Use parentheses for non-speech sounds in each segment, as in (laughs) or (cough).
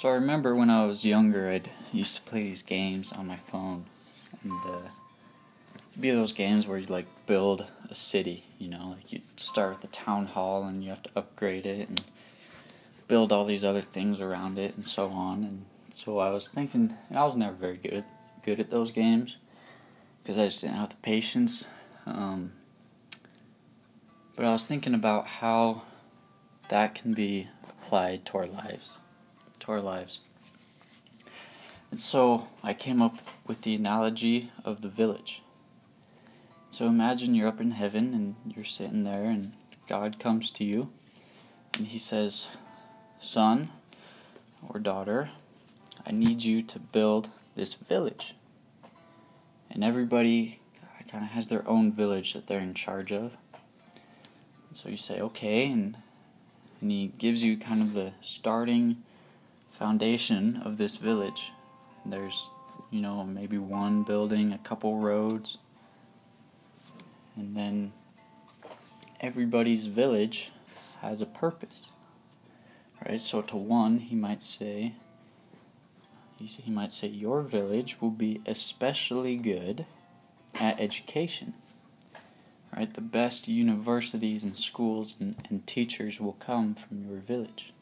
So I remember when I was younger, I'd used to play these games on my phone, and uh, it'd be those games where you like build a city. You know, like you start at the town hall and you have to upgrade it and build all these other things around it and so on. And so I was thinking, and I was never very good good at those games because I just didn't have the patience. Um, but I was thinking about how that can be applied to our lives, to our lives. And so I came up with the analogy of the village. So imagine you're up in heaven and you're sitting there, and God comes to you and He says, Son or daughter, I need you to build this village. And everybody kind of has their own village that they're in charge of. And so you say, okay, and, and he gives you kind of the starting foundation of this village. There's, you know, maybe one building, a couple roads, and then everybody's village has a purpose. Right? So to one, he might say, he might say, Your village will be especially good at education. Right? The best universities and schools and, and teachers will come from your village.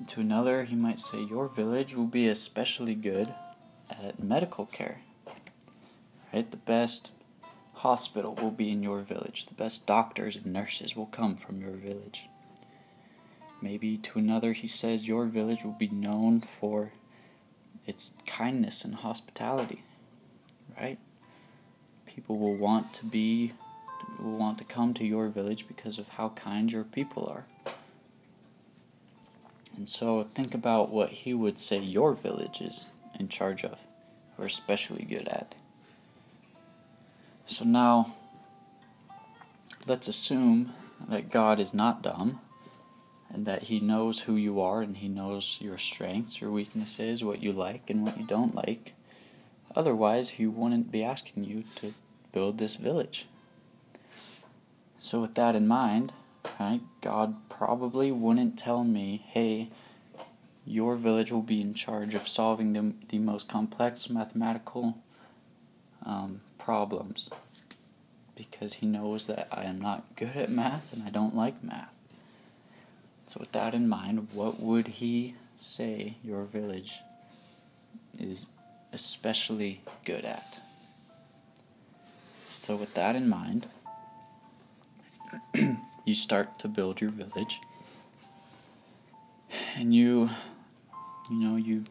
And to another, he might say, Your village will be especially good at medical care. Right? The best hospital will be in your village. The best doctors and nurses will come from your village. Maybe to another, he says, Your village will be known for its kindness and hospitality, right? People will want to be, will want to come to your village because of how kind your people are. And so think about what he would say your village is in charge of, or especially good at. So now, let's assume that God is not dumb and that He knows who you are and He knows your strengths, your weaknesses, what you like and what you don't like. Otherwise, He wouldn't be asking you to build this village. So, with that in mind, right, God probably wouldn't tell me, hey, your village will be in charge of solving the, the most complex mathematical um, problems because he knows that I am not good at math and I don't like math. So, with that in mind, what would he say your village is especially good at? So, with that in mind, you start to build your village, and you, you know, you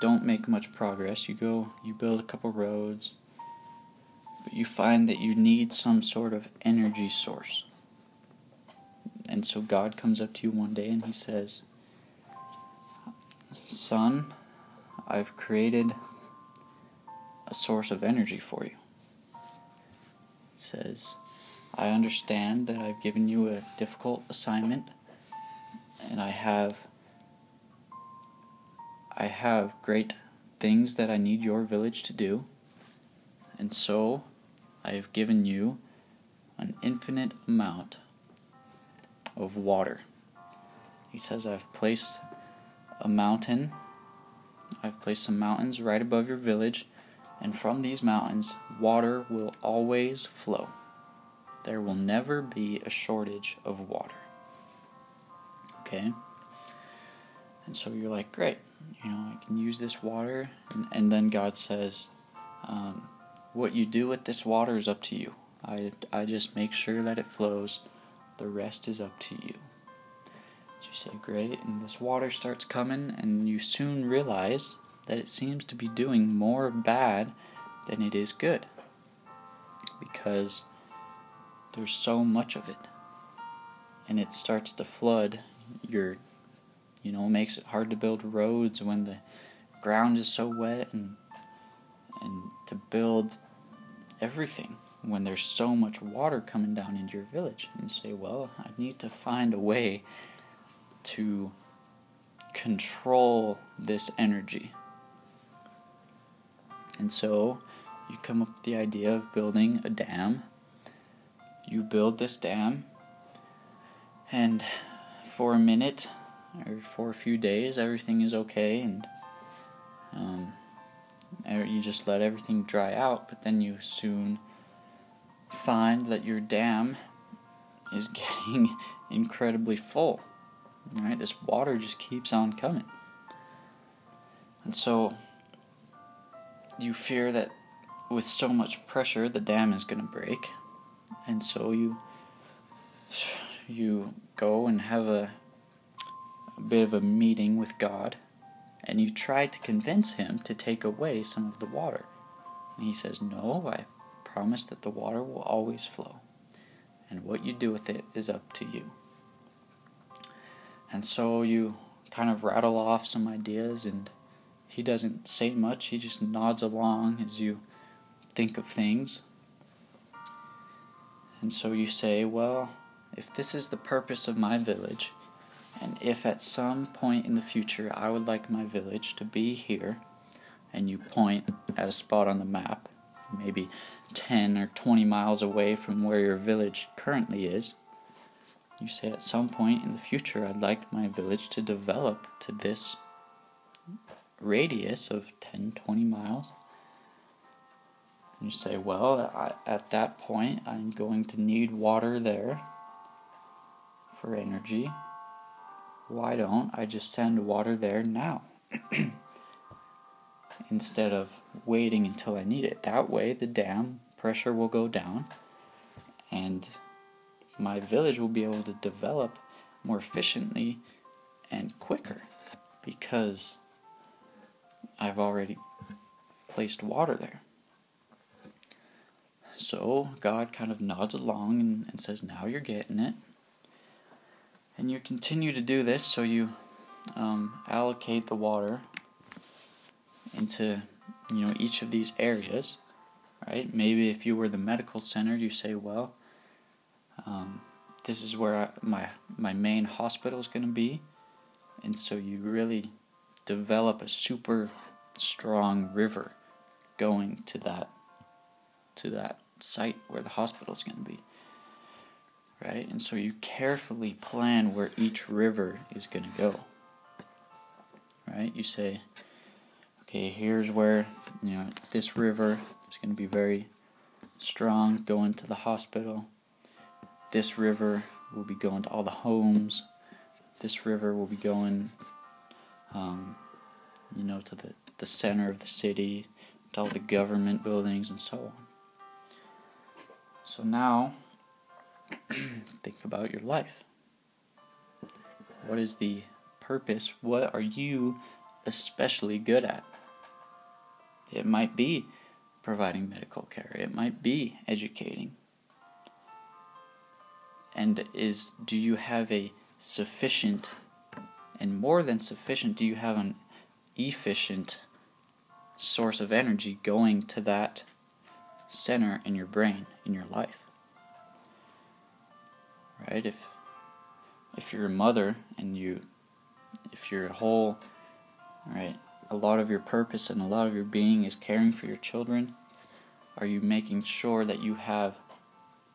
don't make much progress. You go, you build a couple roads, but you find that you need some sort of energy source. And so God comes up to you one day and he says, Son, I've created a source of energy for you. Says, I understand that I've given you a difficult assignment and I have I have great things that I need your village to do. And so I have given you an infinite amount of water. He says, I've placed a mountain, I've placed some mountains right above your village, and from these mountains, water will always flow. There will never be a shortage of water. Okay? And so you're like, great, you know, I can use this water. And, and then God says, um, what you do with this water is up to you. I, I just make sure that it flows the rest is up to you. So you say, Great, and this water starts coming, and you soon realize that it seems to be doing more bad than it is good. Because there's so much of it. And it starts to flood your, you know, makes it hard to build roads when the ground is so wet and and to build everything when there's so much water coming down into your village and say, well, I need to find a way to control this energy. And so you come up with the idea of building a dam. You build this dam, and for a minute, or for a few days, everything is okay, and um, you just let everything dry out, but then you soon find that your dam is (laughs) getting incredibly full. Right? This water just keeps on coming. And so you fear that with so much pressure the dam is going to break. And so you you go and have a, a bit of a meeting with God and you try to convince him to take away some of the water. And he says, "No, I promise that the water will always flow." and what you do with it is up to you. And so you kind of rattle off some ideas, and he doesn't say much, he just nods along as you think of things. And so you say, Well, if this is the purpose of my village, and if at some point in the future I would like my village to be here, and you point at a spot on the map, maybe 10 or 20 miles away from where your village currently is. You say at some point in the future, I'd like my village to develop to this radius of 10, 20 miles. And you say, well, I, at that point, I'm going to need water there for energy. Why don't I just send water there now? (clears throat) instead of waiting until I need it. That way, the dam pressure will go down and my village will be able to develop more efficiently and quicker because I've already placed water there. So God kind of nods along and, and, says, Now you're getting it. And you continue to do this, so you um, allocate the water into you know each of these areas right maybe if you were the medical center you say well um, this is where I, my my main hospital is going to be and so you really develop a super strong river going to that to that site where the hospital is going to be right and so you carefully plan where each river is going to go right you say okay, here's where, you know, this river is going to be very strong going to the hospital. This river will be going to all the homes. This river will be going, um, you know, to the, the center of the city, to all the government buildings, and so on. So now, (clears throat) think about your life. What is the purpose? What are you especially good at? It might be providing medical care. It might be educating. And is do you have a sufficient and more than sufficient do you have an efficient source of energy going to that center in your brain in your life? Right? If if you're a mother and you if your whole right a lot of your purpose and a lot of your being is caring for your children? Are you making sure that you have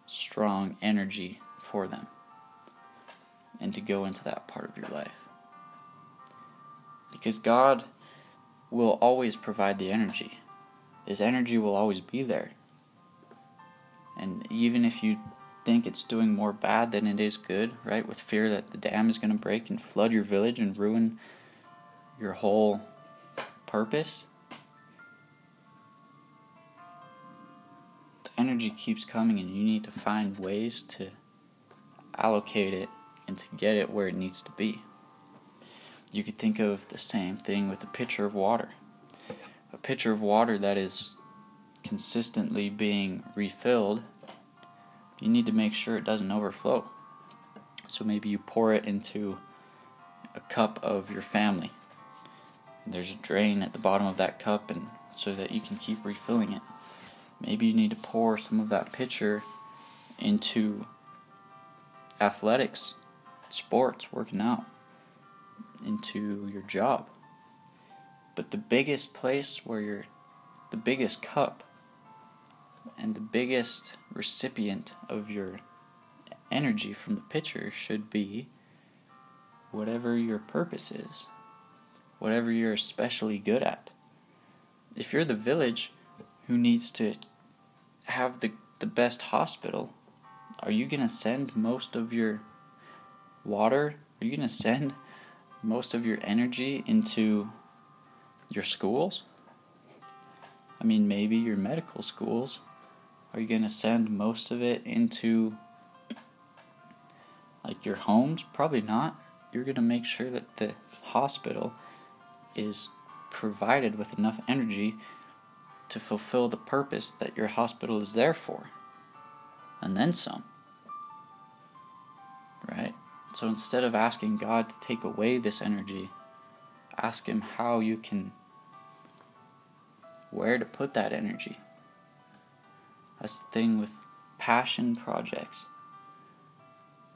strong energy for them and to go into that part of your life? Because God will always provide the energy. His energy will always be there. And even if you think it's doing more bad than it is good, right, with fear that the dam is going to break and flood your village and ruin your whole purpose, the energy keeps coming and you need to find ways to allocate it and to get it where it needs to be. You could think of the same thing with a pitcher of water. A pitcher of water that is consistently being refilled, you need to make sure it doesn't overflow. So maybe you pour it into a cup of your family there's a drain at the bottom of that cup and so that you can keep refilling it. Maybe you need to pour some of that pitcher into athletics, sports, working out, into your job. But the biggest place where you're the biggest cup and the biggest recipient of your energy from the pitcher should be whatever your purpose is, whatever you're especially good at. If you're the village who needs to have the, the best hospital, are you going to send most of your water? Are you going to send most of your energy into your schools? I mean, maybe your medical schools. Are you going to send most of it into like your homes? Probably not. You're going to make sure that the hospital is provided with enough energy to fulfill the purpose that your hospital is there for. And then some. Right? So instead of asking God to take away this energy, ask Him how you can, where to put that energy. That's the thing with passion projects.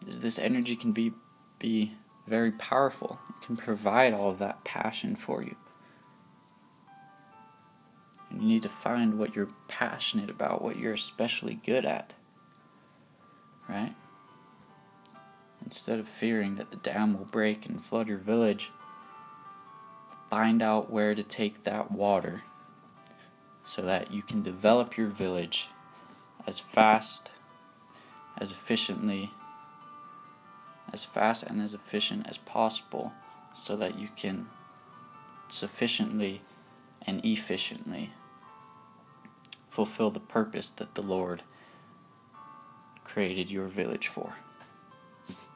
Is this energy can be be very powerful. It can provide all of that passion for you. And you need to find what you're passionate about, what you're especially good at. Right? Instead of fearing that the dam will break and flood your village, find out where to take that water so that you can develop your village as fast, as efficiently, as fast and as efficient as possible so that you can sufficiently and efficiently fulfill the purpose that the Lord created your village for.